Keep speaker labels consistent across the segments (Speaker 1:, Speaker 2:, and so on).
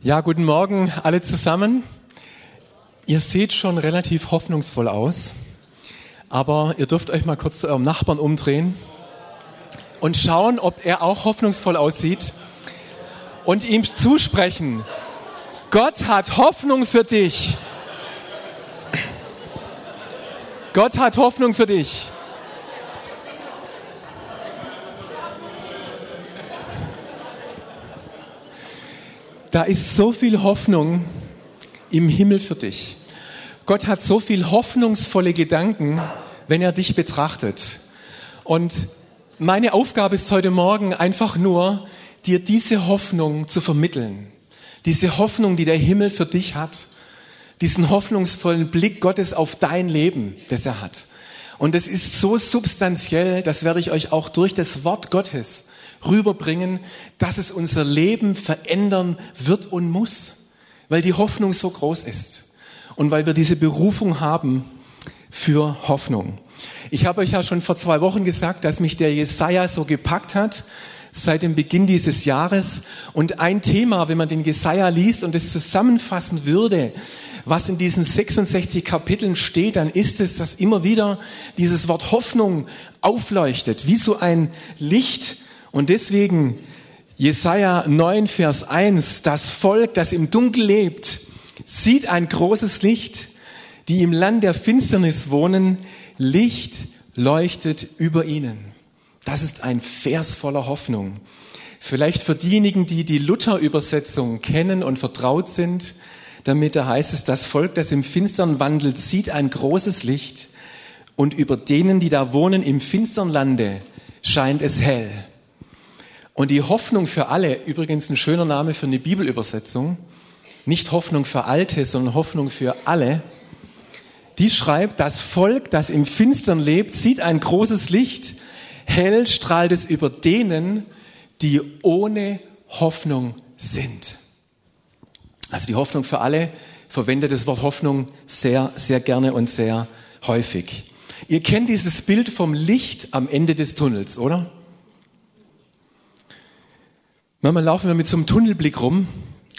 Speaker 1: Ja, guten Morgen alle zusammen. Ihr seht schon relativ hoffnungsvoll aus, aber ihr dürft euch mal kurz zu eurem Nachbarn umdrehen und schauen, ob er auch hoffnungsvoll aussieht und ihm zusprechen. Gott hat Hoffnung für dich. Gott hat Hoffnung für dich. Da ist so viel Hoffnung im Himmel für dich. Gott hat so viel hoffnungsvolle Gedanken, wenn er dich betrachtet. Und meine Aufgabe ist heute Morgen einfach nur, dir diese Hoffnung zu vermitteln. Diese Hoffnung, die der Himmel für dich hat. Diesen hoffnungsvollen Blick Gottes auf dein Leben, das er hat. Und es ist so substanziell, das werde ich euch auch durch das Wort Gottes rüberbringen, dass es unser Leben verändern wird und muss, weil die Hoffnung so groß ist und weil wir diese Berufung haben für Hoffnung. Ich habe euch ja schon vor zwei Wochen gesagt, dass mich der Jesaja so gepackt hat seit dem Beginn dieses Jahres. Und ein Thema, wenn man den Jesaja liest und es zusammenfassen würde, was in diesen 66 Kapiteln steht, dann ist es, dass immer wieder dieses Wort Hoffnung aufleuchtet, wie so ein Licht, und deswegen Jesaja 9, Vers 1, das Volk, das im Dunkel lebt, sieht ein großes Licht, die im Land der Finsternis wohnen, Licht leuchtet über ihnen. Das ist ein Vers voller Hoffnung. Vielleicht für diejenigen, die die Luther-Übersetzung kennen und vertraut sind, damit da heißt es, das Volk, das im Finstern wandelt, sieht ein großes Licht und über denen, die da wohnen im finstern Lande, scheint es hell. Und die Hoffnung für alle, übrigens ein schöner Name für eine Bibelübersetzung, nicht Hoffnung für Alte, sondern Hoffnung für alle, die schreibt, das Volk, das im Finstern lebt, sieht ein großes Licht, hell strahlt es über denen, die ohne Hoffnung sind. Also die Hoffnung für alle verwendet das Wort Hoffnung sehr, sehr gerne und sehr häufig. Ihr kennt dieses Bild vom Licht am Ende des Tunnels, oder? Manchmal laufen wir mit so einem Tunnelblick rum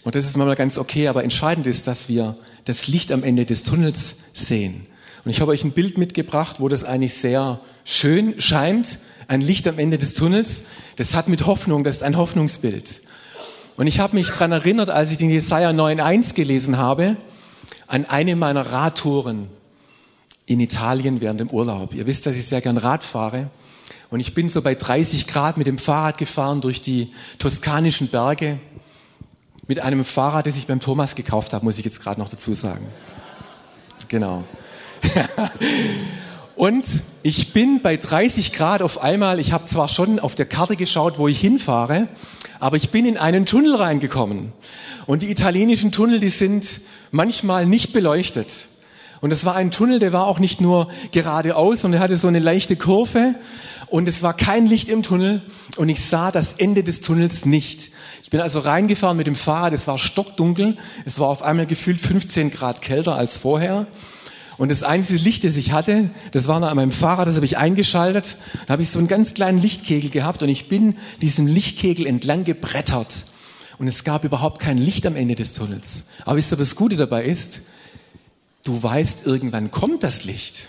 Speaker 1: und das ist manchmal ganz okay, aber entscheidend ist, dass wir das Licht am Ende des Tunnels sehen. Und ich habe euch ein Bild mitgebracht, wo das eigentlich sehr schön scheint. Ein Licht am Ende des Tunnels. Das hat mit Hoffnung, das ist ein Hoffnungsbild. Und ich habe mich dran erinnert, als ich den Jesaja 9.1 gelesen habe, an eine meiner Radtouren in Italien während dem Urlaub. Ihr wisst, dass ich sehr gern Rad fahre. Und ich bin so bei 30 Grad mit dem Fahrrad gefahren durch die toskanischen Berge. Mit einem Fahrrad, das ich beim Thomas gekauft habe, muss ich jetzt gerade noch dazu sagen. Genau. Und ich bin bei 30 Grad auf einmal, ich habe zwar schon auf der Karte geschaut, wo ich hinfahre, aber ich bin in einen Tunnel reingekommen. Und die italienischen Tunnel, die sind manchmal nicht beleuchtet. Und es war ein Tunnel, der war auch nicht nur geradeaus, sondern er hatte so eine leichte Kurve und es war kein Licht im Tunnel und ich sah das Ende des Tunnels nicht. Ich bin also reingefahren mit dem Fahrrad, es war stockdunkel, es war auf einmal gefühlt 15 Grad kälter als vorher. Und das einzige Licht, das ich hatte, das war noch an meinem Fahrrad, das habe ich eingeschaltet. Da habe ich so einen ganz kleinen Lichtkegel gehabt und ich bin diesem Lichtkegel entlang gebrettert. Und es gab überhaupt kein Licht am Ende des Tunnels. Aber wisst ihr, das Gute dabei ist, du weißt, irgendwann kommt das Licht.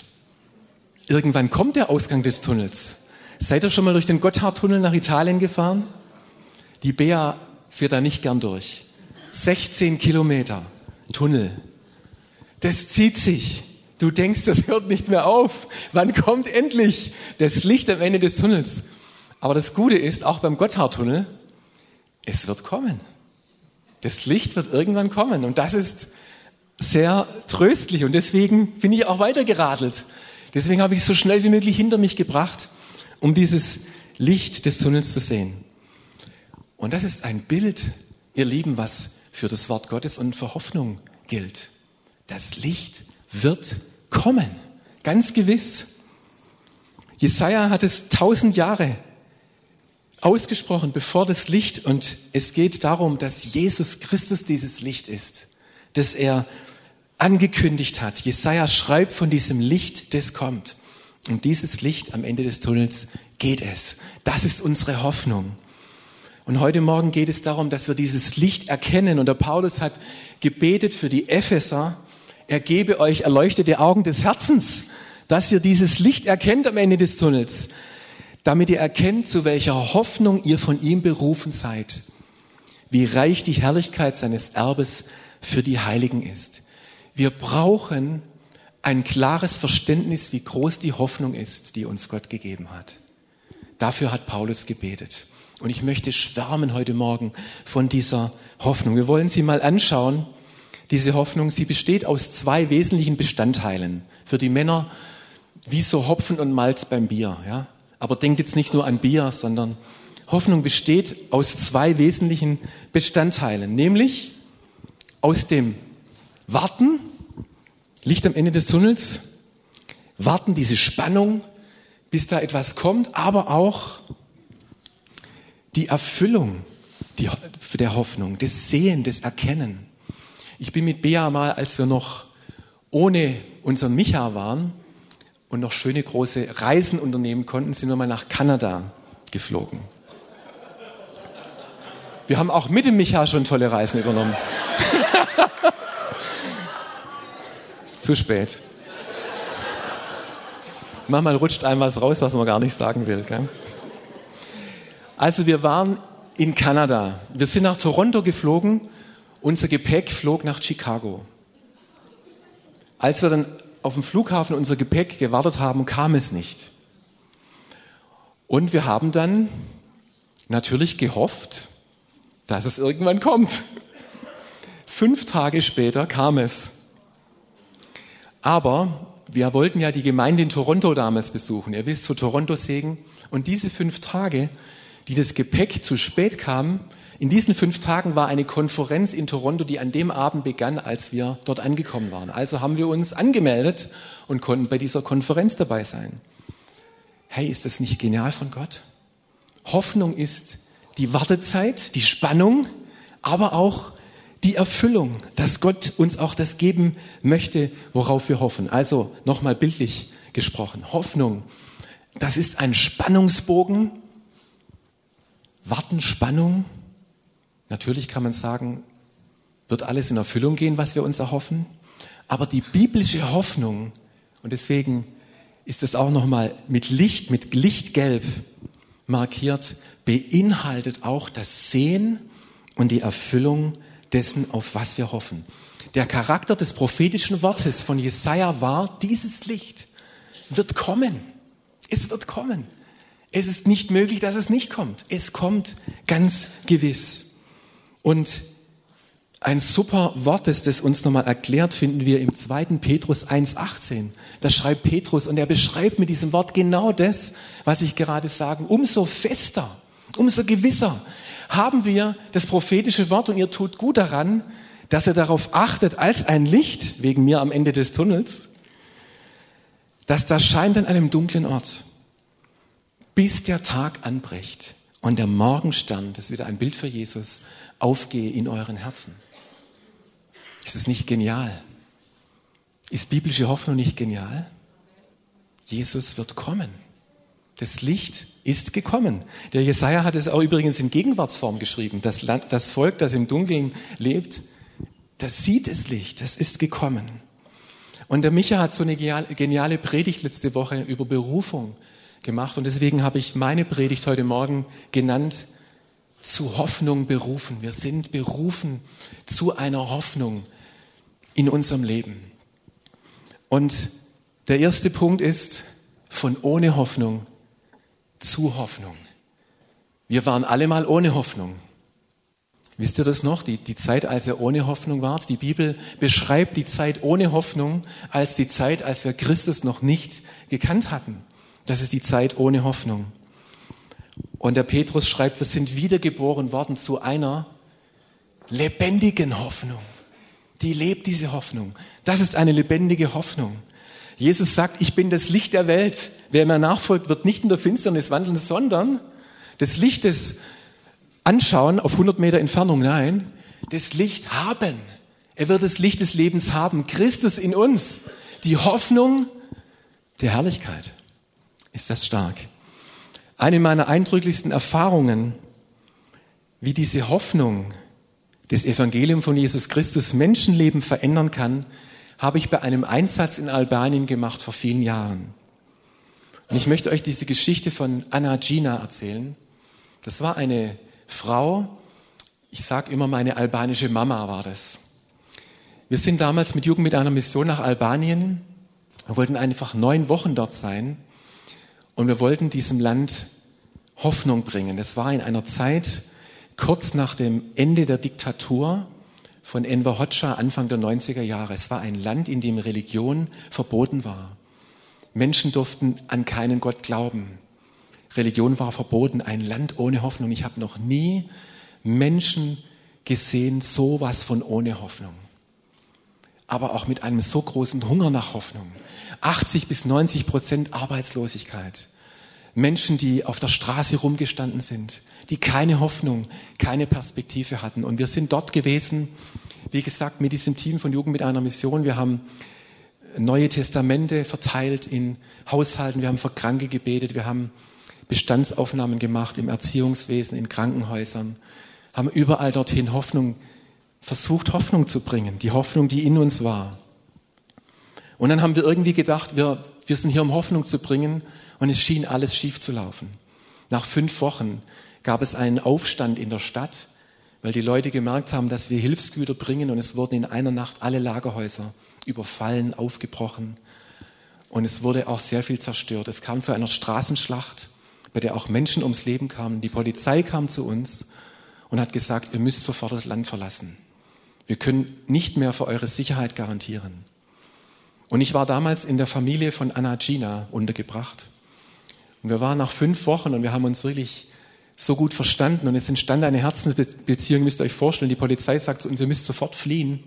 Speaker 1: Irgendwann kommt der Ausgang des Tunnels. Seid ihr schon mal durch den Gotthardtunnel nach Italien gefahren? Die Bea fährt da nicht gern durch. 16 Kilometer Tunnel. Das zieht sich. Du denkst, das hört nicht mehr auf. Wann kommt endlich das Licht am Ende des Tunnels? Aber das Gute ist, auch beim Gotthardtunnel, es wird kommen. Das Licht wird irgendwann kommen. Und das ist sehr tröstlich. Und deswegen bin ich auch weitergeradelt. Deswegen habe ich es so schnell wie möglich hinter mich gebracht um dieses Licht des Tunnels zu sehen. Und das ist ein Bild, ihr Lieben, was für das Wort Gottes und für Hoffnung gilt. Das Licht wird kommen, ganz gewiss. Jesaja hat es tausend Jahre ausgesprochen, bevor das Licht, und es geht darum, dass Jesus Christus dieses Licht ist, das er angekündigt hat. Jesaja schreibt von diesem Licht, das kommt. Um dieses Licht am Ende des Tunnels geht es. Das ist unsere Hoffnung. Und heute Morgen geht es darum, dass wir dieses Licht erkennen. Und der Paulus hat gebetet für die Epheser, er gebe euch erleuchtete Augen des Herzens, dass ihr dieses Licht erkennt am Ende des Tunnels, damit ihr erkennt, zu welcher Hoffnung ihr von ihm berufen seid, wie reich die Herrlichkeit seines Erbes für die Heiligen ist. Wir brauchen ein klares Verständnis, wie groß die Hoffnung ist, die uns Gott gegeben hat. Dafür hat Paulus gebetet. Und ich möchte schwärmen heute Morgen von dieser Hoffnung. Wir wollen sie mal anschauen. Diese Hoffnung, sie besteht aus zwei wesentlichen Bestandteilen. Für die Männer wie so Hopfen und Malz beim Bier. Ja? Aber denkt jetzt nicht nur an Bier, sondern Hoffnung besteht aus zwei wesentlichen Bestandteilen, nämlich aus dem Warten Licht am Ende des Tunnels, warten diese Spannung, bis da etwas kommt, aber auch die Erfüllung der Hoffnung, das Sehen, das Erkennen. Ich bin mit Bea mal, als wir noch ohne unseren Micha waren und noch schöne große Reisen unternehmen konnten, sind wir mal nach Kanada geflogen. Wir haben auch mit dem Micha schon tolle Reisen übernommen. Zu spät. Manchmal rutscht einem was raus, was man gar nicht sagen will. Gell? Also wir waren in Kanada. Wir sind nach Toronto geflogen. Unser Gepäck flog nach Chicago. Als wir dann auf dem Flughafen unser Gepäck gewartet haben, kam es nicht. Und wir haben dann natürlich gehofft, dass es irgendwann kommt. Fünf Tage später kam es. Aber wir wollten ja die Gemeinde in Toronto damals besuchen. Ihr wisst, zu Toronto Segen. Und diese fünf Tage, die das Gepäck zu spät kam, in diesen fünf Tagen war eine Konferenz in Toronto, die an dem Abend begann, als wir dort angekommen waren. Also haben wir uns angemeldet und konnten bei dieser Konferenz dabei sein. Hey, ist das nicht genial von Gott? Hoffnung ist die Wartezeit, die Spannung, aber auch die Erfüllung, dass Gott uns auch das geben möchte, worauf wir hoffen. Also nochmal bildlich gesprochen. Hoffnung, das ist ein Spannungsbogen. Warten, Spannung. Natürlich kann man sagen, wird alles in Erfüllung gehen, was wir uns erhoffen. Aber die biblische Hoffnung, und deswegen ist es auch nochmal mit Licht, mit Lichtgelb markiert, beinhaltet auch das Sehen und die Erfüllung dessen, auf was wir hoffen. Der Charakter des prophetischen Wortes von Jesaja war, dieses Licht wird kommen. Es wird kommen. Es ist nicht möglich, dass es nicht kommt. Es kommt ganz gewiss. Und ein super Wort, das das uns nochmal erklärt, finden wir im 2. Petrus 1.18. Da schreibt Petrus und er beschreibt mit diesem Wort genau das, was ich gerade sage. Umso fester, umso gewisser haben wir das prophetische Wort und ihr tut gut daran, dass ihr darauf achtet, als ein Licht, wegen mir am Ende des Tunnels, dass das scheint an einem dunklen Ort, bis der Tag anbricht und der Morgenstern, das ist wieder ein Bild für Jesus, aufgehe in euren Herzen. Ist es nicht genial? Ist biblische Hoffnung nicht genial? Jesus wird kommen. Das Licht ist gekommen. Der Jesaja hat es auch übrigens in Gegenwartsform geschrieben. Das, Land, das Volk, das im Dunkeln lebt, das sieht das Licht. Das ist gekommen. Und der Micha hat so eine geniale Predigt letzte Woche über Berufung gemacht. Und deswegen habe ich meine Predigt heute Morgen genannt, zu Hoffnung berufen. Wir sind berufen zu einer Hoffnung in unserem Leben. Und der erste Punkt ist, von ohne Hoffnung zu Hoffnung. Wir waren alle mal ohne Hoffnung. Wisst ihr das noch? Die, die Zeit, als ihr ohne Hoffnung wart. Die Bibel beschreibt die Zeit ohne Hoffnung als die Zeit, als wir Christus noch nicht gekannt hatten. Das ist die Zeit ohne Hoffnung. Und der Petrus schreibt, wir sind wiedergeboren worden zu einer lebendigen Hoffnung. Die lebt diese Hoffnung. Das ist eine lebendige Hoffnung. Jesus sagt, ich bin das Licht der Welt. Wer mir nachfolgt, wird nicht in der Finsternis wandeln, sondern des Lichtes anschauen auf 100 Meter Entfernung. Nein, das Licht haben. Er wird das Licht des Lebens haben. Christus in uns. Die Hoffnung der Herrlichkeit. Ist das stark? Eine meiner eindrücklichsten Erfahrungen wie diese Hoffnung des Evangeliums von Jesus Christus Menschenleben verändern kann, habe ich bei einem Einsatz in Albanien gemacht vor vielen Jahren. Und ich möchte euch diese Geschichte von Anna Gina erzählen. Das war eine Frau, ich sage immer, meine albanische Mama war das. Wir sind damals mit Jugend mit einer Mission nach Albanien. Wir wollten einfach neun Wochen dort sein und wir wollten diesem Land Hoffnung bringen. Es war in einer Zeit kurz nach dem Ende der Diktatur von Enver Hoxha Anfang der 90er Jahre. Es war ein Land, in dem Religion verboten war. Menschen durften an keinen Gott glauben. Religion war verboten, ein Land ohne Hoffnung. Ich habe noch nie Menschen gesehen, so was von ohne Hoffnung. Aber auch mit einem so großen Hunger nach Hoffnung. 80 bis 90 Prozent Arbeitslosigkeit. Menschen, die auf der Straße rumgestanden sind, die keine Hoffnung, keine Perspektive hatten. Und wir sind dort gewesen, wie gesagt, mit diesem Team von Jugend mit einer Mission. Wir haben neue Testamente verteilt in Haushalten, wir haben für Kranke gebetet, wir haben Bestandsaufnahmen gemacht im Erziehungswesen, in Krankenhäusern, haben überall dorthin Hoffnung, versucht Hoffnung zu bringen, die Hoffnung, die in uns war. Und dann haben wir irgendwie gedacht, wir, wir sind hier, um Hoffnung zu bringen, und es schien alles schief zu laufen. Nach fünf Wochen gab es einen Aufstand in der Stadt, weil die Leute gemerkt haben, dass wir Hilfsgüter bringen und es wurden in einer Nacht alle Lagerhäuser überfallen, aufgebrochen und es wurde auch sehr viel zerstört. Es kam zu einer Straßenschlacht, bei der auch Menschen ums Leben kamen. Die Polizei kam zu uns und hat gesagt, ihr müsst sofort das Land verlassen. Wir können nicht mehr für eure Sicherheit garantieren. Und ich war damals in der Familie von Anna Gina untergebracht. Und wir waren nach fünf Wochen und wir haben uns wirklich so gut verstanden und es entstand eine Herzensbeziehung, müsst ihr euch vorstellen. Die Polizei sagt zu uns, ihr müsst sofort fliehen.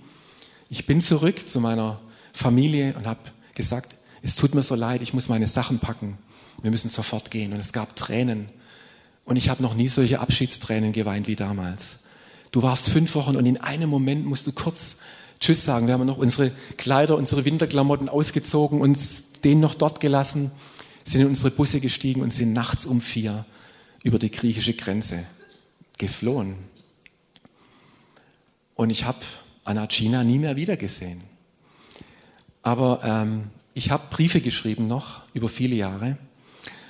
Speaker 1: Ich bin zurück zu meiner Familie und habe gesagt, es tut mir so leid, ich muss meine Sachen packen. Wir müssen sofort gehen. Und es gab Tränen. Und ich habe noch nie solche Abschiedstränen geweint wie damals. Du warst fünf Wochen und in einem Moment musst du kurz Tschüss sagen. Wir haben noch unsere Kleider, unsere Winterklamotten ausgezogen, uns den noch dort gelassen sind in unsere Busse gestiegen und sind nachts um vier über die griechische Grenze geflohen. Und ich habe Anacina nie mehr wiedergesehen. Aber ähm, ich habe Briefe geschrieben noch über viele Jahre.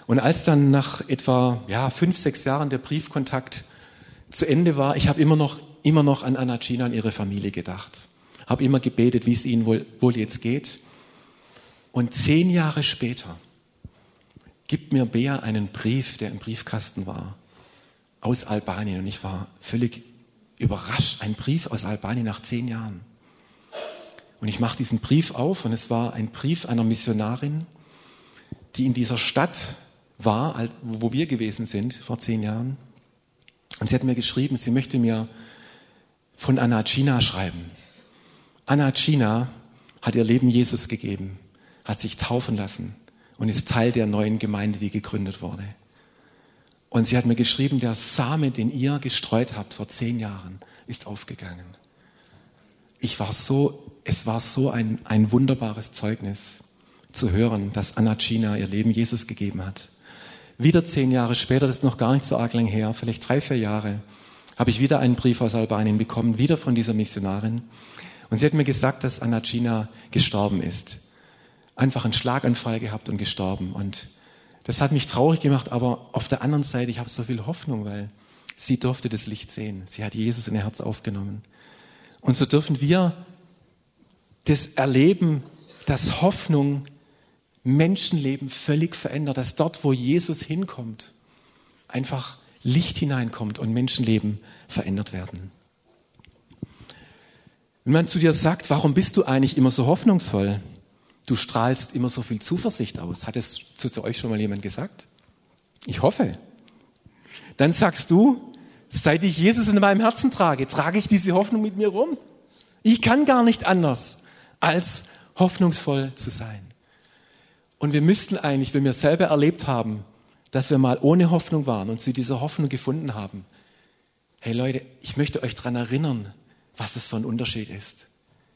Speaker 1: Und als dann nach etwa ja, fünf, sechs Jahren der Briefkontakt zu Ende war, ich habe immer noch, immer noch an Anacina und ihre Familie gedacht. Habe immer gebetet, wie es ihnen wohl, wohl jetzt geht. Und zehn Jahre später gibt mir Bea einen Brief, der im Briefkasten war, aus Albanien. Und ich war völlig überrascht. Ein Brief aus Albanien nach zehn Jahren. Und ich mache diesen Brief auf und es war ein Brief einer Missionarin, die in dieser Stadt war, wo wir gewesen sind vor zehn Jahren. Und sie hat mir geschrieben, sie möchte mir von Anna China schreiben. Anna China hat ihr Leben Jesus gegeben, hat sich taufen lassen, und ist Teil der neuen Gemeinde, die gegründet wurde. Und sie hat mir geschrieben, der Same, den ihr gestreut habt vor zehn Jahren, ist aufgegangen. Ich war so, es war so ein, ein wunderbares Zeugnis zu hören, dass Anna China ihr Leben Jesus gegeben hat. Wieder zehn Jahre später, das ist noch gar nicht so arg lang her, vielleicht drei, vier Jahre, habe ich wieder einen Brief aus Albanien bekommen, wieder von dieser Missionarin. Und sie hat mir gesagt, dass Anna China gestorben ist einfach einen Schlaganfall gehabt und gestorben. Und das hat mich traurig gemacht, aber auf der anderen Seite, ich habe so viel Hoffnung, weil sie durfte das Licht sehen. Sie hat Jesus in ihr Herz aufgenommen. Und so dürfen wir das erleben, dass Hoffnung Menschenleben völlig verändert, dass dort, wo Jesus hinkommt, einfach Licht hineinkommt und Menschenleben verändert werden. Wenn man zu dir sagt, warum bist du eigentlich immer so hoffnungsvoll? Du strahlst immer so viel Zuversicht aus. Hat es zu, zu euch schon mal jemand gesagt? Ich hoffe. Dann sagst du, seit ich Jesus in meinem Herzen trage, trage ich diese Hoffnung mit mir rum. Ich kann gar nicht anders, als hoffnungsvoll zu sein. Und wir müssten eigentlich, wenn wir selber erlebt haben, dass wir mal ohne Hoffnung waren und zu dieser Hoffnung gefunden haben, hey Leute, ich möchte euch daran erinnern, was es für ein Unterschied ist,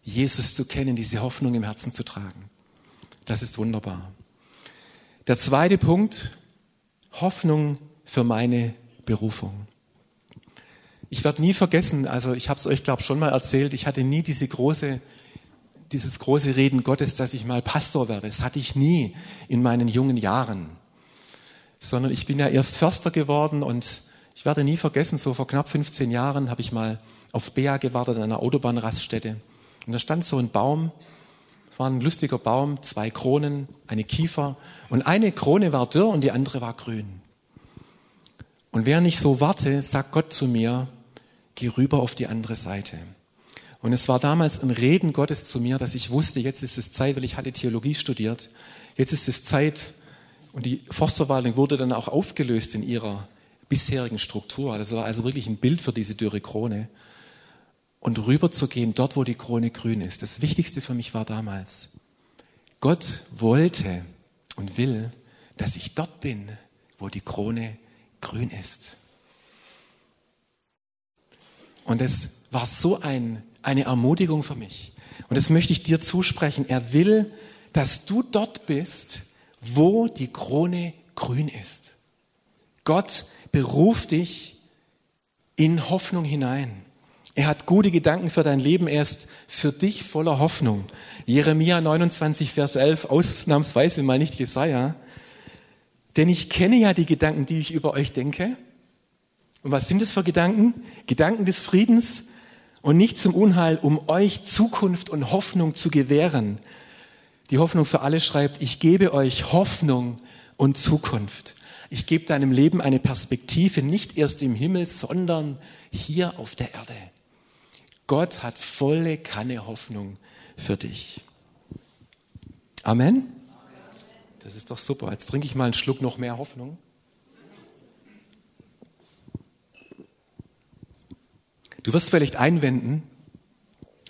Speaker 1: Jesus zu kennen, diese Hoffnung im Herzen zu tragen. Das ist wunderbar. Der zweite Punkt, Hoffnung für meine Berufung. Ich werde nie vergessen, also ich habe es euch, glaube schon mal erzählt, ich hatte nie diese große, dieses große Reden Gottes, dass ich mal Pastor werde. Das hatte ich nie in meinen jungen Jahren. Sondern ich bin ja erst Förster geworden und ich werde nie vergessen, so vor knapp 15 Jahren habe ich mal auf Bea gewartet an einer Autobahnraststätte. Und da stand so ein Baum, war ein lustiger Baum, zwei Kronen, eine Kiefer und eine Krone war dürr und die andere war grün. Und während ich so warte, sagt Gott zu mir, geh rüber auf die andere Seite. Und es war damals ein Reden Gottes zu mir, dass ich wusste, jetzt ist es Zeit, weil ich hatte Theologie studiert, jetzt ist es Zeit, und die Forstverwaltung wurde dann auch aufgelöst in ihrer bisherigen Struktur. Das war also wirklich ein Bild für diese dürre Krone. Und rüberzugehen dort, wo die Krone grün ist. Das Wichtigste für mich war damals, Gott wollte und will, dass ich dort bin, wo die Krone grün ist. Und es war so ein, eine Ermutigung für mich. Und das möchte ich dir zusprechen. Er will, dass du dort bist, wo die Krone grün ist. Gott beruft dich in Hoffnung hinein. Er hat gute Gedanken für dein Leben. Er ist für dich voller Hoffnung. Jeremia 29, Vers 11, ausnahmsweise mal nicht Jesaja. Denn ich kenne ja die Gedanken, die ich über euch denke, und was sind es für Gedanken? Gedanken des Friedens und nicht zum Unheil, um euch Zukunft und Hoffnung zu gewähren. Die Hoffnung für alle schreibt, ich gebe euch Hoffnung und Zukunft. Ich gebe deinem Leben eine Perspektive, nicht erst im Himmel, sondern hier auf der Erde. Gott hat volle Kanne Hoffnung für dich. Amen? Das ist doch super. Jetzt trinke ich mal einen Schluck noch mehr Hoffnung. Du wirst vielleicht einwenden,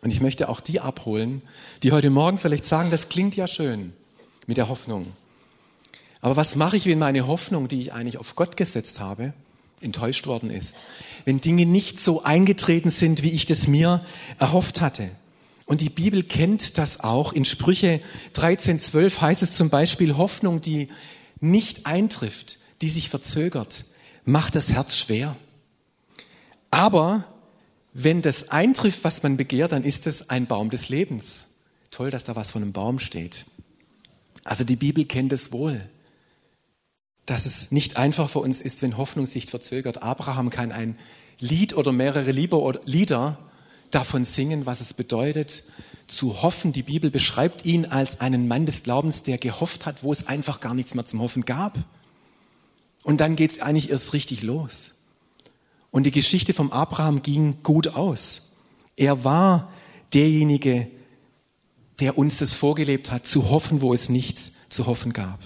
Speaker 1: und ich möchte auch die abholen, die heute Morgen vielleicht sagen, das klingt ja schön mit der Hoffnung. Aber was mache ich, wenn meine Hoffnung, die ich eigentlich auf Gott gesetzt habe, enttäuscht worden ist? Wenn Dinge nicht so eingetreten sind, wie ich das mir erhofft hatte? Und die Bibel kennt das auch. In Sprüche 13.12 heißt es zum Beispiel, Hoffnung, die nicht eintrifft, die sich verzögert, macht das Herz schwer. Aber wenn das eintrifft, was man begehrt, dann ist es ein Baum des Lebens. Toll, dass da was von einem Baum steht. Also die Bibel kennt es wohl, dass es nicht einfach für uns ist, wenn Hoffnung sich verzögert. Abraham kann ein Lied oder mehrere Lieder davon singen, was es bedeutet, zu hoffen. Die Bibel beschreibt ihn als einen Mann des Glaubens, der gehofft hat, wo es einfach gar nichts mehr zum Hoffen gab. Und dann geht es eigentlich erst richtig los. Und die Geschichte vom Abraham ging gut aus. Er war derjenige, der uns das vorgelebt hat, zu hoffen, wo es nichts zu hoffen gab.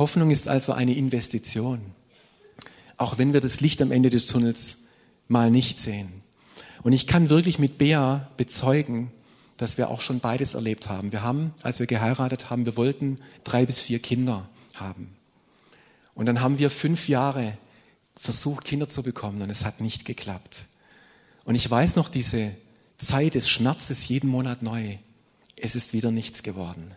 Speaker 1: Hoffnung ist also eine Investition, auch wenn wir das Licht am Ende des Tunnels mal nicht sehen. Und ich kann wirklich mit Bea bezeugen, dass wir auch schon beides erlebt haben. Wir haben, als wir geheiratet haben, wir wollten drei bis vier Kinder haben. Und dann haben wir fünf Jahre versucht, Kinder zu bekommen und es hat nicht geklappt. Und ich weiß noch diese Zeit des Schmerzes jeden Monat neu. Es ist wieder nichts geworden.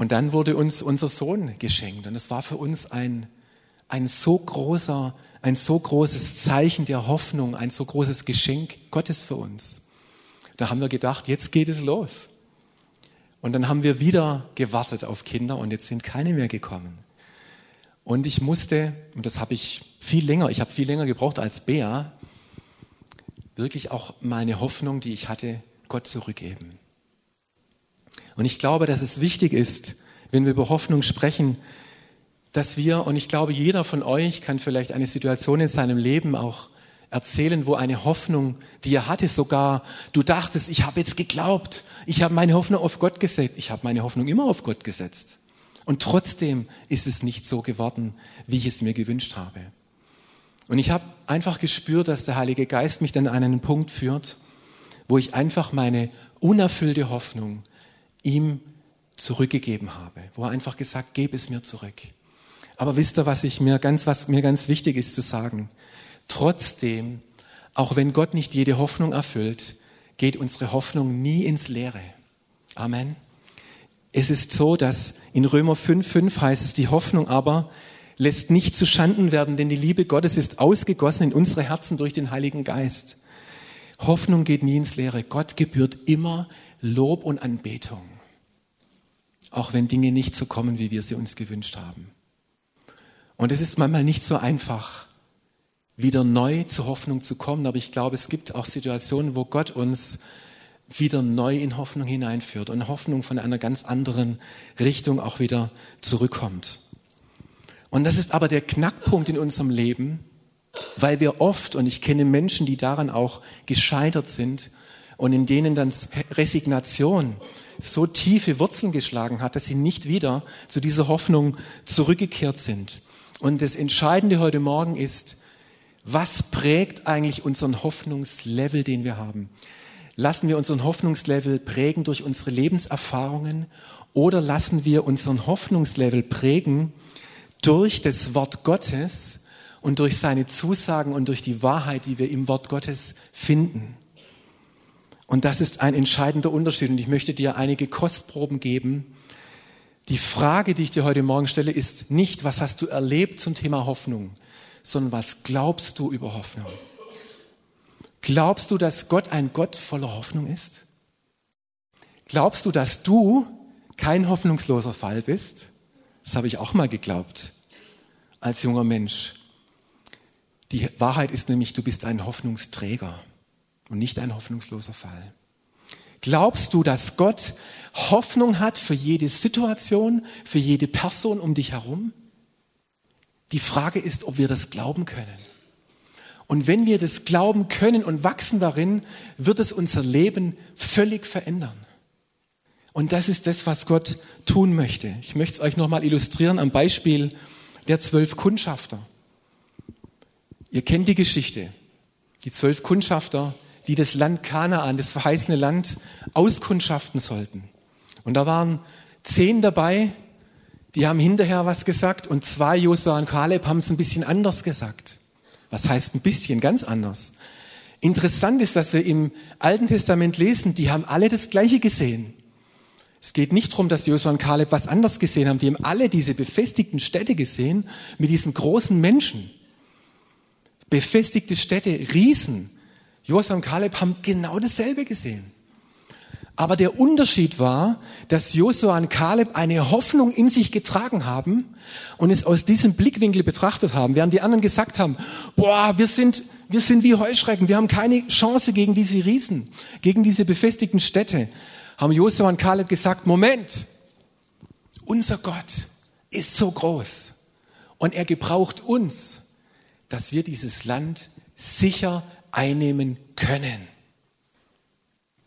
Speaker 1: Und dann wurde uns unser Sohn geschenkt und es war für uns ein, ein so großer, ein so großes Zeichen der Hoffnung, ein so großes Geschenk Gottes für uns. Da haben wir gedacht, jetzt geht es los. Und dann haben wir wieder gewartet auf Kinder und jetzt sind keine mehr gekommen. Und ich musste, und das habe ich viel länger, ich habe viel länger gebraucht als Bea, wirklich auch meine Hoffnung, die ich hatte, Gott zurückgeben. Und ich glaube, dass es wichtig ist, wenn wir über Hoffnung sprechen, dass wir, und ich glaube, jeder von euch kann vielleicht eine Situation in seinem Leben auch erzählen, wo eine Hoffnung, die er hatte, sogar du dachtest, ich habe jetzt geglaubt, ich habe meine Hoffnung auf Gott gesetzt, ich habe meine Hoffnung immer auf Gott gesetzt. Und trotzdem ist es nicht so geworden, wie ich es mir gewünscht habe. Und ich habe einfach gespürt, dass der Heilige Geist mich dann an einen Punkt führt, wo ich einfach meine unerfüllte Hoffnung ihm zurückgegeben habe, wo er einfach gesagt, gebe es mir zurück. Aber wisst ihr, was ich mir ganz, was mir ganz wichtig ist zu sagen? Trotzdem, auch wenn Gott nicht jede Hoffnung erfüllt, geht unsere Hoffnung nie ins Leere. Amen. Es ist so, dass in Römer 5,5 heißt es, die Hoffnung aber lässt nicht zu Schanden werden, denn die Liebe Gottes ist ausgegossen in unsere Herzen durch den Heiligen Geist. Hoffnung geht nie ins Leere. Gott gebührt immer Lob und Anbetung. Auch wenn Dinge nicht so kommen, wie wir sie uns gewünscht haben. Und es ist manchmal nicht so einfach, wieder neu zur Hoffnung zu kommen. Aber ich glaube, es gibt auch Situationen, wo Gott uns wieder neu in Hoffnung hineinführt und Hoffnung von einer ganz anderen Richtung auch wieder zurückkommt. Und das ist aber der Knackpunkt in unserem Leben, weil wir oft, und ich kenne Menschen, die daran auch gescheitert sind und in denen dann Resignation so tiefe Wurzeln geschlagen hat, dass sie nicht wieder zu dieser Hoffnung zurückgekehrt sind. Und das Entscheidende heute Morgen ist, was prägt eigentlich unseren Hoffnungslevel, den wir haben? Lassen wir unseren Hoffnungslevel prägen durch unsere Lebenserfahrungen oder lassen wir unseren Hoffnungslevel prägen durch das Wort Gottes und durch seine Zusagen und durch die Wahrheit, die wir im Wort Gottes finden. Und das ist ein entscheidender Unterschied. Und ich möchte dir einige Kostproben geben. Die Frage, die ich dir heute Morgen stelle, ist nicht, was hast du erlebt zum Thema Hoffnung, sondern was glaubst du über Hoffnung? Glaubst du, dass Gott ein Gott voller Hoffnung ist? Glaubst du, dass du kein hoffnungsloser Fall bist? Das habe ich auch mal geglaubt als junger Mensch. Die Wahrheit ist nämlich, du bist ein Hoffnungsträger und nicht ein hoffnungsloser Fall. Glaubst du, dass Gott Hoffnung hat für jede Situation, für jede Person um dich herum? Die Frage ist, ob wir das glauben können. Und wenn wir das glauben können und wachsen darin, wird es unser Leben völlig verändern. Und das ist das, was Gott tun möchte. Ich möchte es euch nochmal illustrieren am Beispiel der zwölf Kundschafter. Ihr kennt die Geschichte. Die zwölf Kundschafter, die das Land Kanaan, das verheißene Land, auskundschaften sollten. Und da waren zehn dabei, die haben hinterher was gesagt und zwei, Josua und Kaleb, haben es ein bisschen anders gesagt. Was heißt ein bisschen? Ganz anders. Interessant ist, dass wir im Alten Testament lesen, die haben alle das Gleiche gesehen. Es geht nicht darum, dass Josua und Kaleb was anders gesehen haben. Die haben alle diese befestigten Städte gesehen mit diesen großen Menschen. Befestigte Städte, Riesen. Josua und Kaleb haben genau dasselbe gesehen. Aber der Unterschied war, dass Josua und Kaleb eine Hoffnung in sich getragen haben und es aus diesem Blickwinkel betrachtet haben, während die anderen gesagt haben, boah, wir sind, wir sind wie Heuschrecken, wir haben keine Chance gegen diese Riesen, gegen diese befestigten Städte haben Josua und Kaleb gesagt, Moment, unser Gott ist so groß und er gebraucht uns, dass wir dieses Land sicher einnehmen können.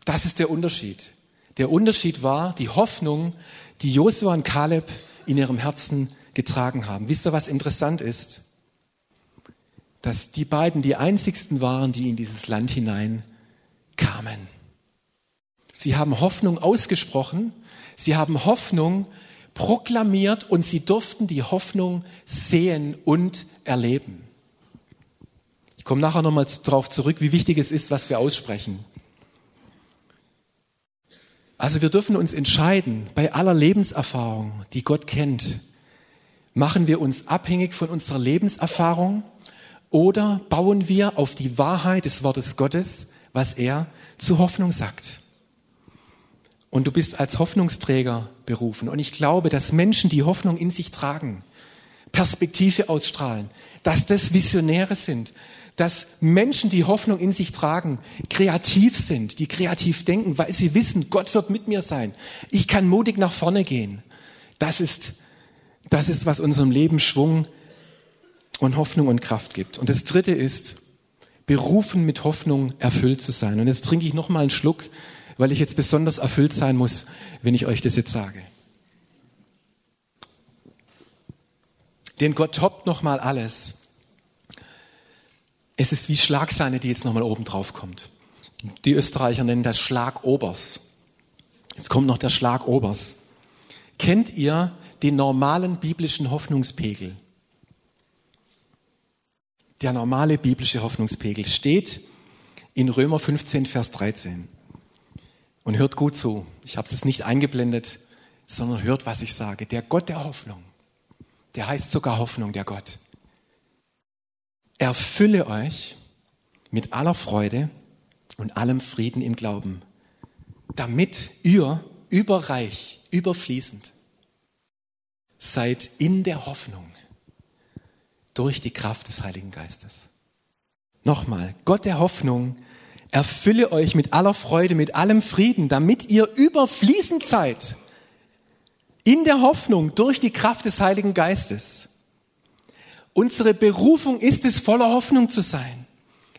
Speaker 1: Das ist der Unterschied. Der Unterschied war die Hoffnung, die Josua und Kaleb in ihrem Herzen getragen haben. Wisst ihr, was interessant ist? Dass die beiden die einzigsten waren, die in dieses Land hinein kamen. Sie haben Hoffnung ausgesprochen, sie haben Hoffnung proklamiert und sie durften die Hoffnung sehen und erleben. Ich komme nachher nochmal darauf zurück, wie wichtig es ist, was wir aussprechen. Also wir dürfen uns entscheiden, bei aller Lebenserfahrung, die Gott kennt, machen wir uns abhängig von unserer Lebenserfahrung oder bauen wir auf die Wahrheit des Wortes Gottes, was er zu Hoffnung sagt. Und du bist als Hoffnungsträger berufen. Und ich glaube, dass Menschen, die Hoffnung in sich tragen, Perspektive ausstrahlen, dass das Visionäre sind, dass Menschen, die Hoffnung in sich tragen, kreativ sind, die kreativ denken, weil sie wissen, Gott wird mit mir sein. Ich kann mutig nach vorne gehen. Das ist, das ist, was unserem Leben Schwung und Hoffnung und Kraft gibt. Und das dritte ist, berufen mit Hoffnung erfüllt zu sein. Und jetzt trinke ich noch mal einen Schluck weil ich jetzt besonders erfüllt sein muss, wenn ich euch das jetzt sage. Denn Gott toppt nochmal alles. Es ist wie Schlagsahne, die jetzt nochmal oben drauf kommt. Die Österreicher nennen das Schlagobers. Jetzt kommt noch der Schlagobers. Kennt ihr den normalen biblischen Hoffnungspegel? Der normale biblische Hoffnungspegel steht in Römer 15, Vers 13. Und hört gut zu. Ich habe es nicht eingeblendet, sondern hört, was ich sage. Der Gott der Hoffnung, der heißt sogar Hoffnung, der Gott. Erfülle euch mit aller Freude und allem Frieden im Glauben, damit ihr überreich, überfließend seid in der Hoffnung durch die Kraft des Heiligen Geistes. Nochmal, Gott der Hoffnung erfülle euch mit aller Freude, mit allem Frieden, damit ihr überfließend seid in der Hoffnung durch die Kraft des Heiligen Geistes. Unsere Berufung ist es, voller Hoffnung zu sein.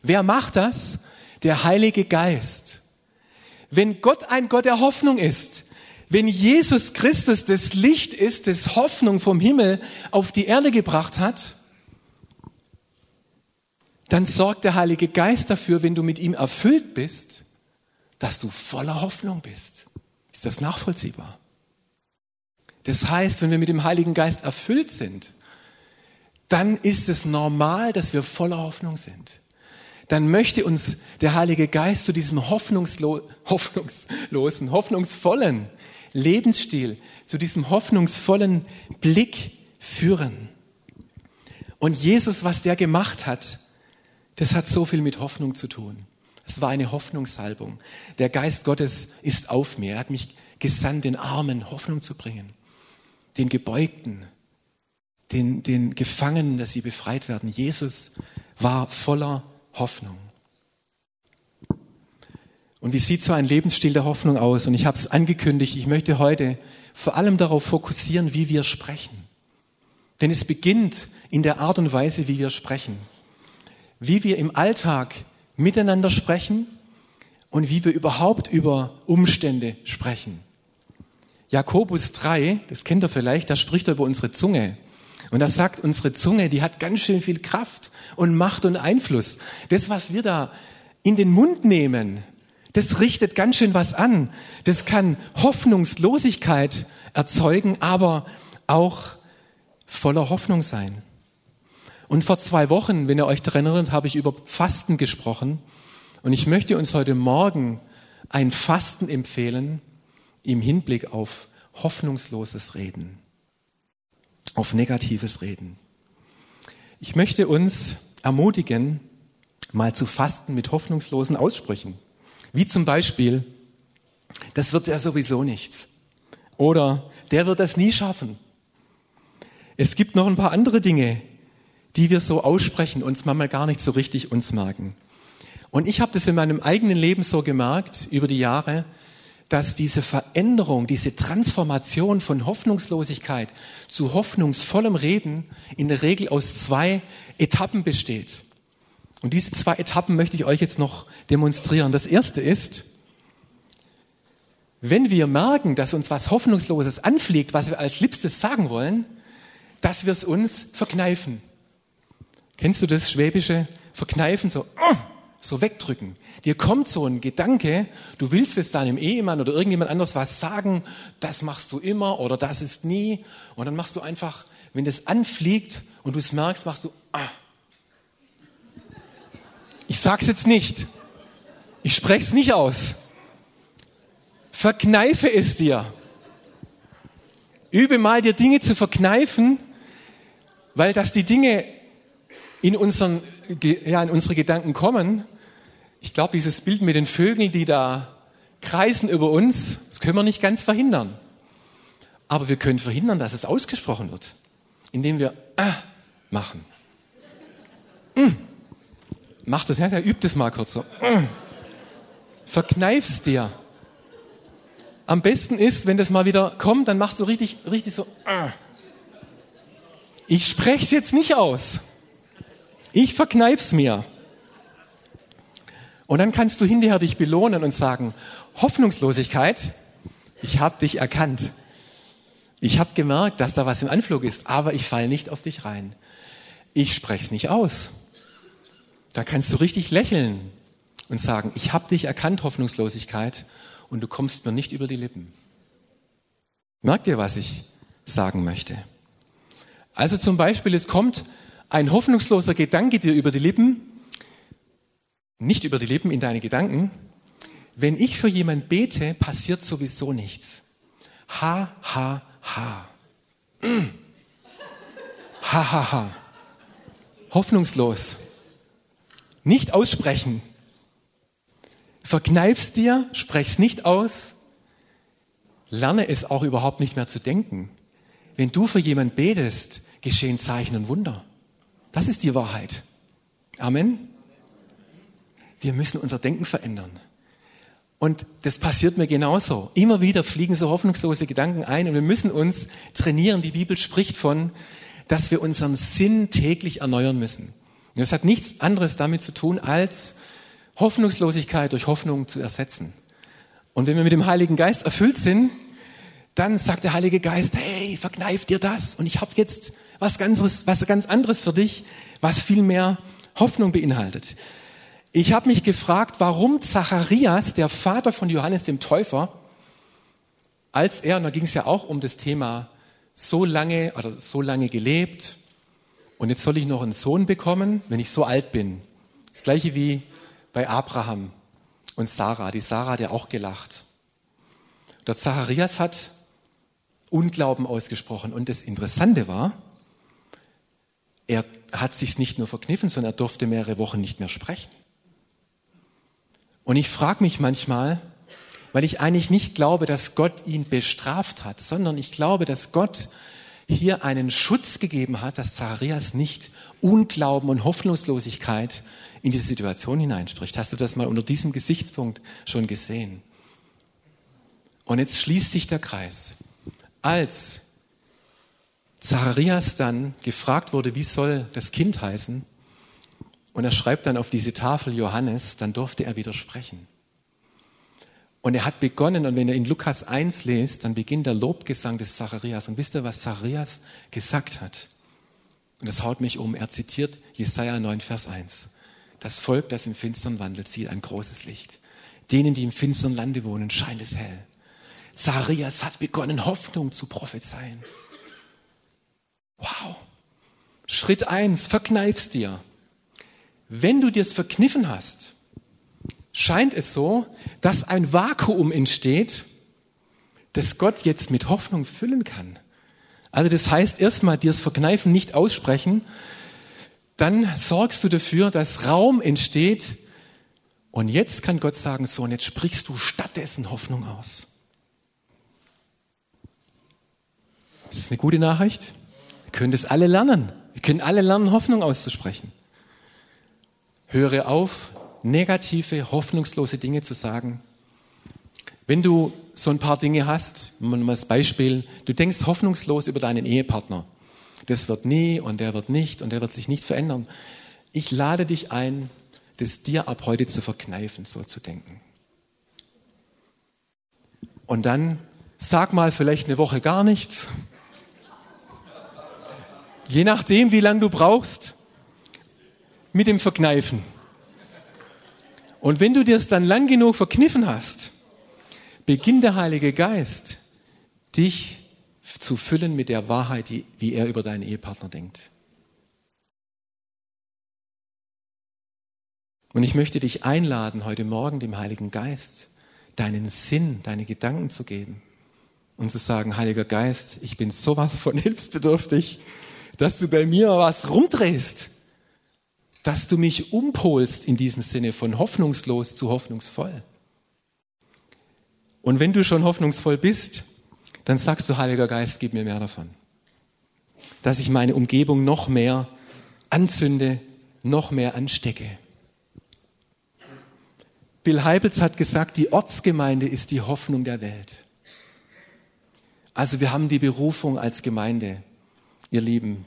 Speaker 1: Wer macht das? Der Heilige Geist. Wenn Gott ein Gott der Hoffnung ist, wenn Jesus Christus das Licht ist, das Hoffnung vom Himmel auf die Erde gebracht hat, dann sorgt der Heilige Geist dafür, wenn du mit ihm erfüllt bist, dass du voller Hoffnung bist. Ist das nachvollziehbar? Das heißt, wenn wir mit dem Heiligen Geist erfüllt sind, dann ist es normal, dass wir voller Hoffnung sind. Dann möchte uns der Heilige Geist zu diesem hoffnungslo hoffnungslosen, hoffnungsvollen Lebensstil, zu diesem hoffnungsvollen Blick führen. Und Jesus, was der gemacht hat, das hat so viel mit Hoffnung zu tun. Es war eine Hoffnungssalbung. Der Geist Gottes ist auf mir. Er hat mich gesandt, den Armen Hoffnung zu bringen, den Gebeugten, den, den Gefangenen, dass sie befreit werden. Jesus war voller Hoffnung. Und wie sieht so ein Lebensstil der Hoffnung aus? Und ich habe es angekündigt, ich möchte heute vor allem darauf fokussieren, wie wir sprechen. Denn es beginnt in der Art und Weise, wie wir sprechen wie wir im Alltag miteinander sprechen und wie wir überhaupt über Umstände sprechen. Jakobus 3, das kennt ihr vielleicht, da spricht er über unsere Zunge. Und da sagt, unsere Zunge, die hat ganz schön viel Kraft und Macht und Einfluss. Das, was wir da in den Mund nehmen, das richtet ganz schön was an. Das kann Hoffnungslosigkeit erzeugen, aber auch voller Hoffnung sein. Und vor zwei Wochen, wenn ihr euch daran erinnert, habe ich über Fasten gesprochen. Und ich möchte uns heute Morgen ein Fasten empfehlen im Hinblick auf hoffnungsloses Reden, auf negatives Reden. Ich möchte uns ermutigen, mal zu fasten mit hoffnungslosen Aussprüchen. Wie zum Beispiel, das wird ja sowieso nichts. Oder der wird das nie schaffen. Es gibt noch ein paar andere Dinge, die wir so aussprechen, uns manchmal gar nicht so richtig uns merken. Und ich habe das in meinem eigenen Leben so gemerkt über die Jahre, dass diese Veränderung, diese Transformation von Hoffnungslosigkeit zu hoffnungsvollem Reden in der Regel aus zwei Etappen besteht. Und diese zwei Etappen möchte ich euch jetzt noch demonstrieren. Das erste ist, wenn wir merken, dass uns was Hoffnungsloses anfliegt, was wir als Liebstes sagen wollen, dass wir es uns verkneifen. Kennst du das schwäbische Verkneifen, so, so wegdrücken? Dir kommt so ein Gedanke, du willst jetzt deinem Ehemann oder irgendjemand anders was sagen, das machst du immer oder das ist nie. Und dann machst du einfach, wenn das anfliegt und du es merkst, machst du, ah. Ich sag's jetzt nicht. Ich spreche es nicht aus. Verkneife es dir. Übe mal dir Dinge zu verkneifen, weil das die Dinge in, unseren, ja, in unsere Gedanken kommen. Ich glaube, dieses Bild mit den Vögeln, die da kreisen über uns, das können wir nicht ganz verhindern. Aber wir können verhindern, dass es ausgesprochen wird, indem wir ah machen. Mm. Mach das, ja, übt es mal kurz so. Mm. Verkneif's dir. Am besten ist, wenn das mal wieder kommt, dann machst du richtig, richtig so. Ah. Ich spreche es jetzt nicht aus. Ich verkneif's mir. Und dann kannst du hinterher dich belohnen und sagen, Hoffnungslosigkeit, ich habe dich erkannt. Ich habe gemerkt, dass da was im Anflug ist, aber ich falle nicht auf dich rein. Ich spreche es nicht aus. Da kannst du richtig lächeln und sagen, ich habe dich erkannt, Hoffnungslosigkeit, und du kommst mir nicht über die Lippen. Merkt ihr, was ich sagen möchte? Also zum Beispiel, es kommt ein hoffnungsloser Gedanke dir über die Lippen, nicht über die Lippen, in deine Gedanken. Wenn ich für jemand bete, passiert sowieso nichts. Ha, ha, ha. Hahaha. Ha, ha. Hoffnungslos. Nicht aussprechen. Verkneifst dir, sprech's nicht aus. Lerne es auch überhaupt nicht mehr zu denken. Wenn du für jemand betest, geschehen Zeichen und Wunder. Das ist die Wahrheit. Amen. Wir müssen unser Denken verändern. Und das passiert mir genauso. Immer wieder fliegen so hoffnungslose Gedanken ein und wir müssen uns trainieren. Die Bibel spricht von, dass wir unseren Sinn täglich erneuern müssen. Und das hat nichts anderes damit zu tun, als Hoffnungslosigkeit durch Hoffnung zu ersetzen. Und wenn wir mit dem Heiligen Geist erfüllt sind, dann sagt der Heilige Geist, hey, verkneif dir das und ich habe jetzt was ganz, was ganz anderes für dich, was viel mehr Hoffnung beinhaltet. Ich habe mich gefragt, warum Zacharias, der Vater von Johannes dem Täufer, als er, und da ging es ja auch um das Thema, so lange oder so lange gelebt und jetzt soll ich noch einen Sohn bekommen, wenn ich so alt bin. Das gleiche wie bei Abraham und Sarah. Die Sarah hat ja auch gelacht. Der Zacharias hat Unglauben ausgesprochen. Und das Interessante war, er hat sich nicht nur verkniffen, sondern er durfte mehrere Wochen nicht mehr sprechen. Und ich frage mich manchmal, weil ich eigentlich nicht glaube, dass Gott ihn bestraft hat, sondern ich glaube, dass Gott hier einen Schutz gegeben hat, dass Zacharias nicht Unglauben und Hoffnungslosigkeit in diese Situation hineinspricht. Hast du das mal unter diesem Gesichtspunkt schon gesehen? Und jetzt schließt sich der Kreis. Als Zacharias dann gefragt wurde, wie soll das Kind heißen, und er schreibt dann auf diese Tafel Johannes, dann durfte er widersprechen. Und er hat begonnen, und wenn ihr in Lukas 1 lest, dann beginnt der Lobgesang des Zacharias. Und wisst ihr, was Zacharias gesagt hat? Und das haut mich um. Er zitiert Jesaja 9, Vers 1. Das Volk, das im Finstern wandelt, sieht ein großes Licht. Denen, die im finstern Lande wohnen, scheint es hell. Zacharias hat begonnen, Hoffnung zu prophezeien. Wow. Schritt eins, verkneifst dir. Wenn du dir es verkniffen hast, scheint es so, dass ein Vakuum entsteht, das Gott jetzt mit Hoffnung füllen kann. Also das heißt erstmal dir das Verkneifen nicht aussprechen, dann sorgst du dafür, dass Raum entsteht und jetzt kann Gott sagen, so und jetzt sprichst du stattdessen Hoffnung aus. Das ist eine gute Nachricht. Wir können das alle lernen. Wir können alle lernen, Hoffnung auszusprechen. Höre auf, negative, hoffnungslose Dinge zu sagen. Wenn du so ein paar Dinge hast, mal als Beispiel, du denkst hoffnungslos über deinen Ehepartner. Das wird nie und der wird nicht und der wird sich nicht verändern. Ich lade dich ein, das dir ab heute zu verkneifen, so zu denken. Und dann sag mal vielleicht eine Woche gar nichts. Je nachdem, wie lange du brauchst mit dem Verkneifen. Und wenn du dir es dann lang genug verkniffen hast, beginnt der Heilige Geist, dich zu füllen mit der Wahrheit, wie er über deinen Ehepartner denkt. Und ich möchte dich einladen, heute Morgen dem Heiligen Geist deinen Sinn, deine Gedanken zu geben und zu sagen, Heiliger Geist, ich bin sowas von hilfsbedürftig, dass du bei mir was rumdrehst dass du mich umpolst in diesem Sinne von hoffnungslos zu hoffnungsvoll. Und wenn du schon hoffnungsvoll bist, dann sagst du, Heiliger Geist, gib mir mehr davon. Dass ich meine Umgebung noch mehr anzünde, noch mehr anstecke. Bill Heibels hat gesagt, die Ortsgemeinde ist die Hoffnung der Welt. Also wir haben die Berufung als Gemeinde, ihr lieben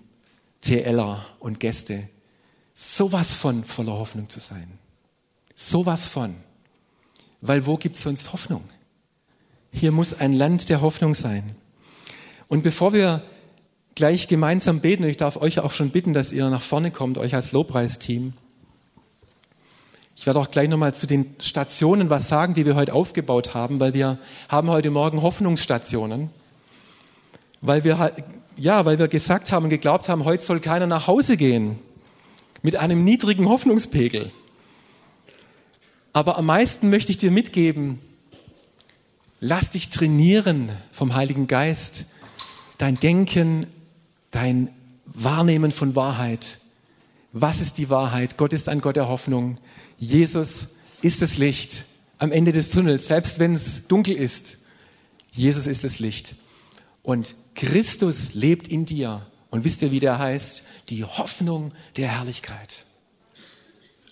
Speaker 1: TLer und Gäste, sowas von voller Hoffnung zu sein. Sowas von. Weil wo gibt es sonst Hoffnung? Hier muss ein Land der Hoffnung sein. Und bevor wir gleich gemeinsam beten, ich darf euch auch schon bitten, dass ihr nach vorne kommt, euch als Lobpreisteam. Ich werde auch gleich nochmal zu den Stationen was sagen, die wir heute aufgebaut haben, weil wir haben heute Morgen Hoffnungsstationen. Weil wir, ja, weil wir gesagt haben und geglaubt haben, heute soll keiner nach Hause gehen mit einem niedrigen Hoffnungspegel. Aber am meisten möchte ich dir mitgeben, lass dich trainieren vom Heiligen Geist, dein Denken, dein Wahrnehmen von Wahrheit. Was ist die Wahrheit? Gott ist ein Gott der Hoffnung. Jesus ist das Licht am Ende des Tunnels, selbst wenn es dunkel ist. Jesus ist das Licht. Und Christus lebt in dir. Und wisst ihr, wie der heißt? Die Hoffnung der Herrlichkeit.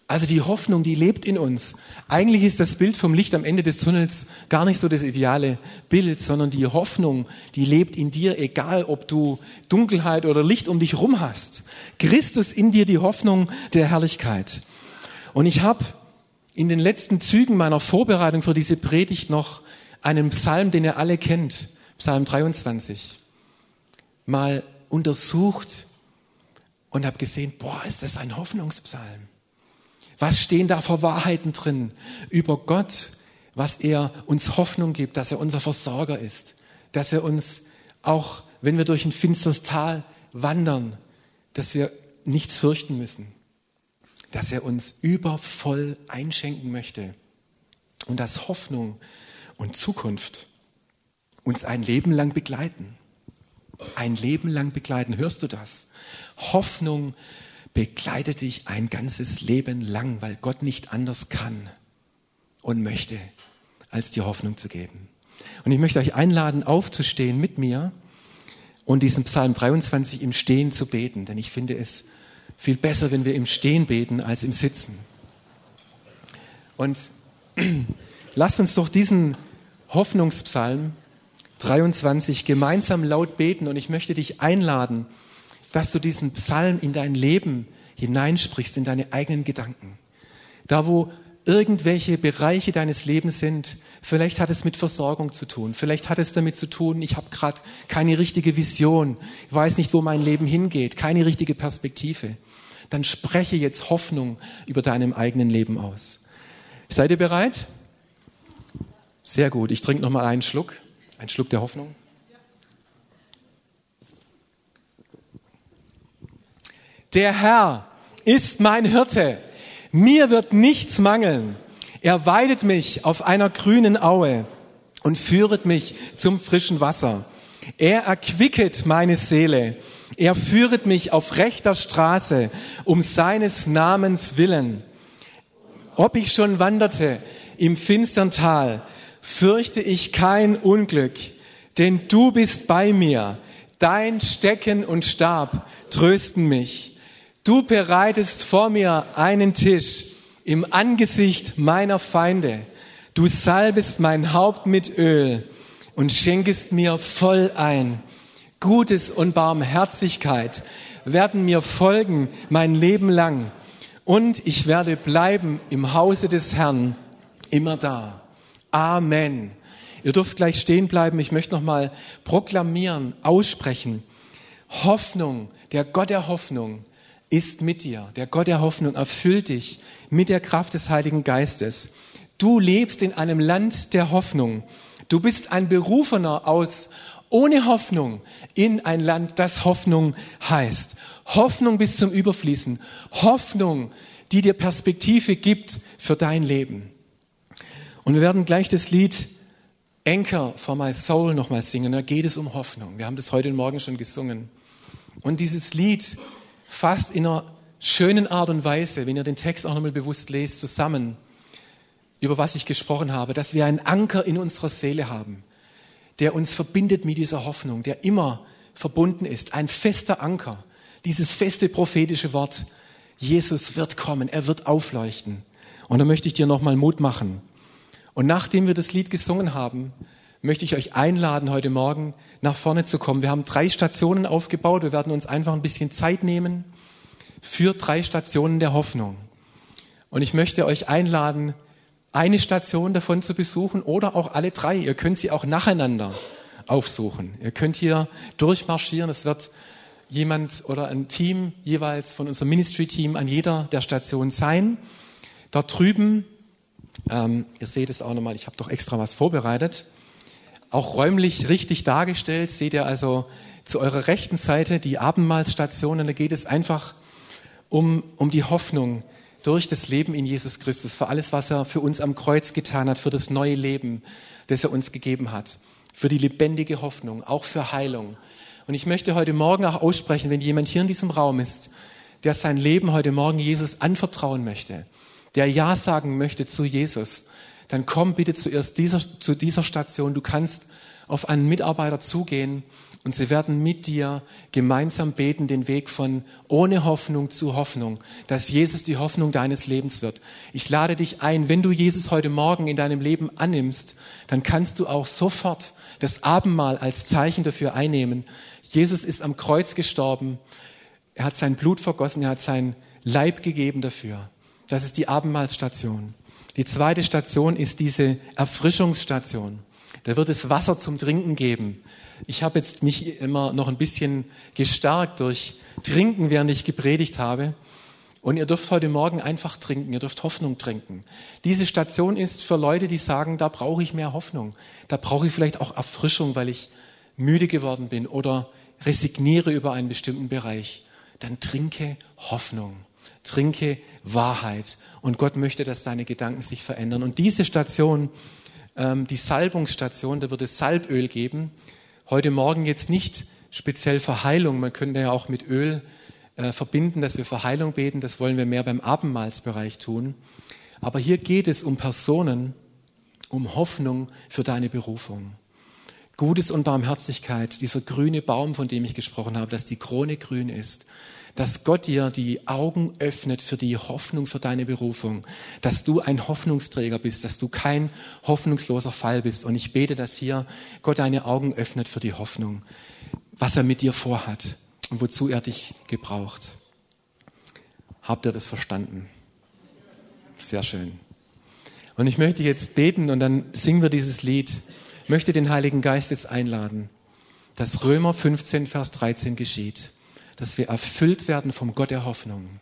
Speaker 1: Also die Hoffnung, die lebt in uns. Eigentlich ist das Bild vom Licht am Ende des Tunnels gar nicht so das ideale Bild, sondern die Hoffnung, die lebt in dir, egal ob du Dunkelheit oder Licht um dich rum hast. Christus in dir die Hoffnung der Herrlichkeit. Und ich habe in den letzten Zügen meiner Vorbereitung für diese Predigt noch einen Psalm, den ihr alle kennt, Psalm 23, mal untersucht und habe gesehen, boah, ist das ein Hoffnungspsalm. Was stehen da für Wahrheiten drin über Gott, was er uns Hoffnung gibt, dass er unser Versorger ist, dass er uns auch, wenn wir durch ein finsteres Tal wandern, dass wir nichts fürchten müssen, dass er uns übervoll einschenken möchte und dass Hoffnung und Zukunft uns ein Leben lang begleiten. Ein Leben lang begleiten. Hörst du das? Hoffnung begleitet dich ein ganzes Leben lang, weil Gott nicht anders kann und möchte, als dir Hoffnung zu geben. Und ich möchte euch einladen, aufzustehen mit mir und diesen Psalm 23 im Stehen zu beten, denn ich finde es viel besser, wenn wir im Stehen beten als im Sitzen. Und lasst uns doch diesen Hoffnungspsalm 23 gemeinsam laut beten und ich möchte dich einladen, dass du diesen Psalm in dein Leben hineinsprichst, in deine eigenen Gedanken. Da, wo irgendwelche Bereiche deines Lebens sind, vielleicht hat es mit Versorgung zu tun, vielleicht hat es damit zu tun, ich habe gerade keine richtige Vision, ich weiß nicht, wo mein Leben hingeht, keine richtige Perspektive. Dann spreche jetzt Hoffnung über deinem eigenen Leben aus. Seid ihr bereit? Sehr gut. Ich trinke noch mal einen Schluck, einen Schluck der Hoffnung. Der Herr ist mein Hirte. Mir wird nichts mangeln. Er weidet mich auf einer grünen Aue und führet mich zum frischen Wasser. Er erquicket meine Seele. Er führet mich auf rechter Straße um seines Namens willen. Ob ich schon wanderte im finstern Tal, fürchte ich kein Unglück, denn du bist bei mir. Dein Stecken und Stab trösten mich. Du bereitest vor mir einen Tisch im Angesicht meiner Feinde. Du salbest mein Haupt mit Öl und schenkest mir voll ein. Gutes und Barmherzigkeit werden mir folgen mein Leben lang. Und ich werde bleiben im Hause des Herrn immer da. Amen. Ihr dürft gleich stehen bleiben. Ich möchte noch mal proklamieren, aussprechen. Hoffnung, der Gott der Hoffnung ist mit dir. Der Gott der Hoffnung erfüllt dich mit der Kraft des Heiligen Geistes. Du lebst in einem Land der Hoffnung. Du bist ein Berufener aus ohne Hoffnung in ein Land, das Hoffnung heißt. Hoffnung bis zum Überfließen. Hoffnung, die dir Perspektive gibt für dein Leben. Und wir werden gleich das Lied Anchor for my soul nochmal singen. Da geht es um Hoffnung. Wir haben das heute Morgen schon gesungen. Und dieses Lied fasst in einer schönen Art und Weise, wenn ihr den Text auch nochmal bewusst lest, zusammen, über was ich gesprochen habe, dass wir einen Anker in unserer Seele haben, der uns verbindet mit dieser Hoffnung, der immer verbunden ist, ein fester Anker, dieses feste prophetische Wort, Jesus wird kommen, er wird aufleuchten. Und da möchte ich dir nochmal Mut machen. Und nachdem wir das Lied gesungen haben, möchte ich euch einladen, heute Morgen nach vorne zu kommen. Wir haben drei Stationen aufgebaut. Wir werden uns einfach ein bisschen Zeit nehmen für drei Stationen der Hoffnung. Und ich möchte euch einladen, eine Station davon zu besuchen oder auch alle drei. Ihr könnt sie auch nacheinander aufsuchen. Ihr könnt hier durchmarschieren. Es wird jemand oder ein Team jeweils von unserem Ministry-Team an jeder der Stationen sein. Dort drüben, ähm, ihr seht es auch nochmal, ich habe doch extra was vorbereitet auch räumlich richtig dargestellt. Seht ihr also zu eurer rechten Seite die Abendmahlstation. da geht es einfach um, um die Hoffnung durch das Leben in Jesus Christus, für alles, was er für uns am Kreuz getan hat, für das neue Leben, das er uns gegeben hat, für die lebendige Hoffnung, auch für Heilung. Und ich möchte heute Morgen auch aussprechen, wenn jemand hier in diesem Raum ist, der sein Leben heute Morgen Jesus anvertrauen möchte, der Ja sagen möchte zu Jesus, dann komm bitte zuerst dieser, zu dieser Station. Du kannst auf einen Mitarbeiter zugehen und sie werden mit dir gemeinsam beten den Weg von ohne Hoffnung zu Hoffnung, dass Jesus die Hoffnung deines Lebens wird. Ich lade dich ein, wenn du Jesus heute Morgen in deinem Leben annimmst, dann kannst du auch sofort das Abendmahl als Zeichen dafür einnehmen. Jesus ist am Kreuz gestorben. Er hat sein Blut vergossen. Er hat sein Leib gegeben dafür. Das ist die Abendmahlstation. Die zweite Station ist diese Erfrischungsstation. Da wird es Wasser zum Trinken geben. Ich habe jetzt mich immer noch ein bisschen gestärkt durch Trinken, während ich gepredigt habe. Und ihr dürft heute Morgen einfach trinken, ihr dürft Hoffnung trinken. Diese Station ist für Leute, die sagen, da brauche ich mehr Hoffnung. Da brauche ich vielleicht auch Erfrischung, weil ich müde geworden bin oder resigniere über einen bestimmten Bereich. Dann trinke Hoffnung, trinke Wahrheit. Und Gott möchte, dass deine Gedanken sich verändern. Und diese Station, ähm, die Salbungsstation, da wird es Salböl geben heute Morgen jetzt nicht speziell für Heilung. Man könnte ja auch mit Öl äh, verbinden, dass wir für Heilung beten. Das wollen wir mehr beim Abendmahlsbereich tun. Aber hier geht es um Personen, um Hoffnung für deine Berufung. Gutes und Barmherzigkeit, dieser grüne Baum, von dem ich gesprochen habe, dass die Krone grün ist, dass Gott dir die Augen öffnet für die Hoffnung für deine Berufung, dass du ein Hoffnungsträger bist, dass du kein hoffnungsloser Fall bist. Und ich bete, dass hier Gott deine Augen öffnet für die Hoffnung, was er mit dir vorhat und wozu er dich gebraucht. Habt ihr das verstanden? Sehr schön. Und ich möchte jetzt beten und dann singen wir dieses Lied. Ich möchte den Heiligen Geist jetzt einladen, dass Römer 15, Vers 13 geschieht dass wir erfüllt werden vom Gott der Hoffnung.